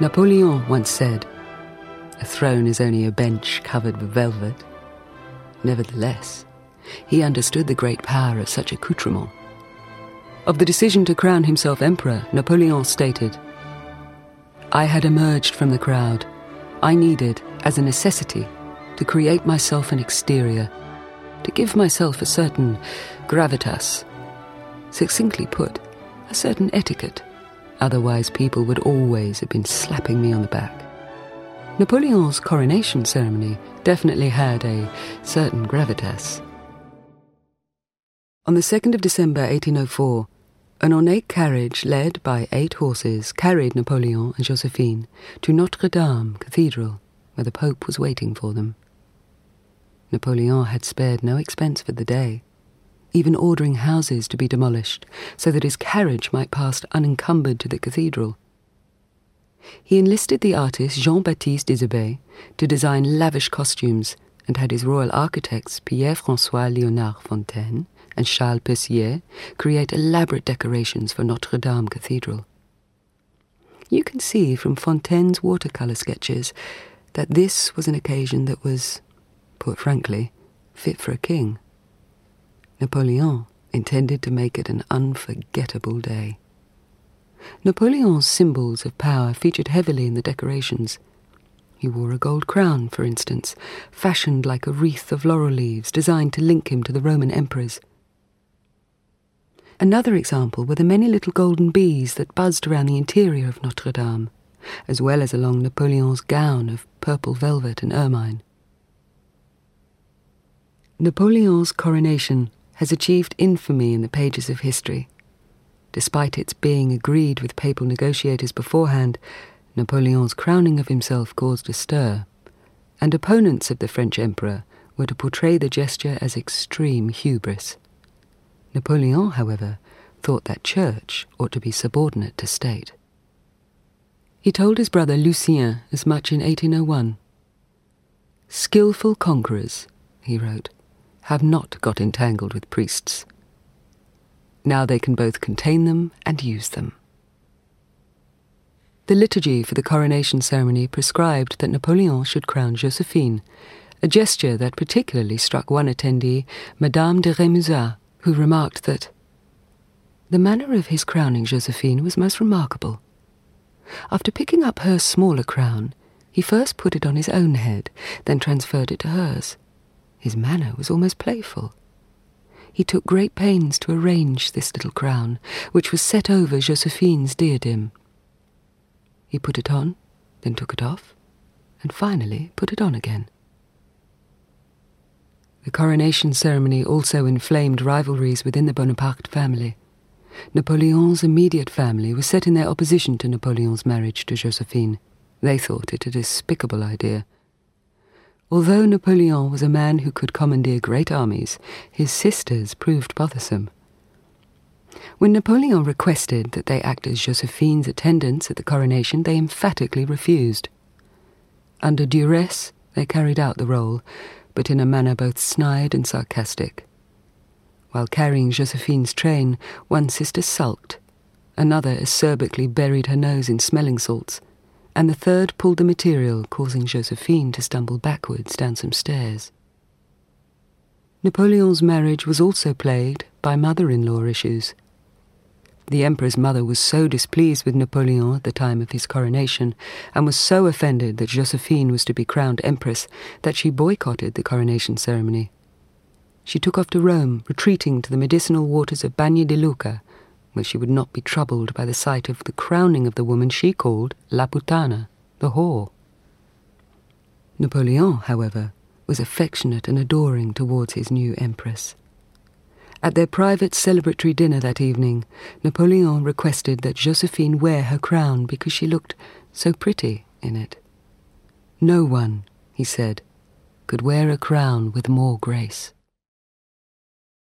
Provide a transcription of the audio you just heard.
Napoleon once said, A throne is only a bench covered with velvet. Nevertheless, he understood the great power of such accoutrement. Of the decision to crown himself emperor, Napoleon stated, I had emerged from the crowd. I needed, as a necessity, to create myself an exterior, to give myself a certain gravitas. Succinctly put, a certain etiquette. Otherwise, people would always have been slapping me on the back. Napoleon's coronation ceremony definitely had a certain gravitas. On the 2nd of December 1804, an ornate carriage led by eight horses carried Napoleon and Josephine to Notre Dame Cathedral, where the Pope was waiting for them. Napoleon had spared no expense for the day, even ordering houses to be demolished so that his carriage might pass unencumbered to the cathedral. He enlisted the artist Jean Baptiste Isabey to design lavish costumes and had his royal architects Pierre Francois Léonard Fontaine and Charles Percier create elaborate decorations for Notre Dame Cathedral. You can see from Fontaine's watercolour sketches that this was an occasion that was, put frankly, fit for a king. Napoleon intended to make it an unforgettable day. Napoleon's symbols of power featured heavily in the decorations. He wore a gold crown, for instance, fashioned like a wreath of laurel leaves designed to link him to the Roman emperors. Another example were the many little golden bees that buzzed around the interior of Notre Dame, as well as along Napoleon's gown of purple velvet and ermine. Napoleon's coronation has achieved infamy in the pages of history. Despite its being agreed with papal negotiators beforehand, Napoleon's crowning of himself caused a stir, and opponents of the French emperor were to portray the gesture as extreme hubris. Napoleon, however, thought that church ought to be subordinate to state. He told his brother Lucien as much in 1801. Skilful conquerors, he wrote, have not got entangled with priests. Now they can both contain them and use them. The liturgy for the coronation ceremony prescribed that Napoleon should crown Josephine, a gesture that particularly struck one attendee, Madame de Remusat, who remarked that the manner of his crowning Josephine was most remarkable. After picking up her smaller crown, he first put it on his own head, then transferred it to hers. His manner was almost playful. He took great pains to arrange this little crown, which was set over Josephine's diadem. He put it on, then took it off, and finally put it on again. The coronation ceremony also inflamed rivalries within the Bonaparte family. Napoleon's immediate family was set in their opposition to Napoleon's marriage to Josephine. They thought it a despicable idea. Although Napoleon was a man who could commandeer great armies, his sisters proved bothersome. When Napoleon requested that they act as Josephine's attendants at the coronation, they emphatically refused. Under duress, they carried out the role, but in a manner both snide and sarcastic. While carrying Josephine's train, one sister sulked, another acerbically buried her nose in smelling salts, and the third pulled the material, causing Josephine to stumble backwards down some stairs. Napoleon's marriage was also plagued by mother in law issues. The emperor's mother was so displeased with Napoleon at the time of his coronation, and was so offended that Josephine was to be crowned empress, that she boycotted the coronation ceremony. She took off to Rome, retreating to the medicinal waters of Bagni di Lucca, where she would not be troubled by the sight of the crowning of the woman she called La Putana, the whore. Napoleon, however, was affectionate and adoring towards his new empress. At their private celebratory dinner that evening, Napoleon requested that Josephine wear her crown because she looked so pretty in it. No one, he said, could wear a crown with more grace.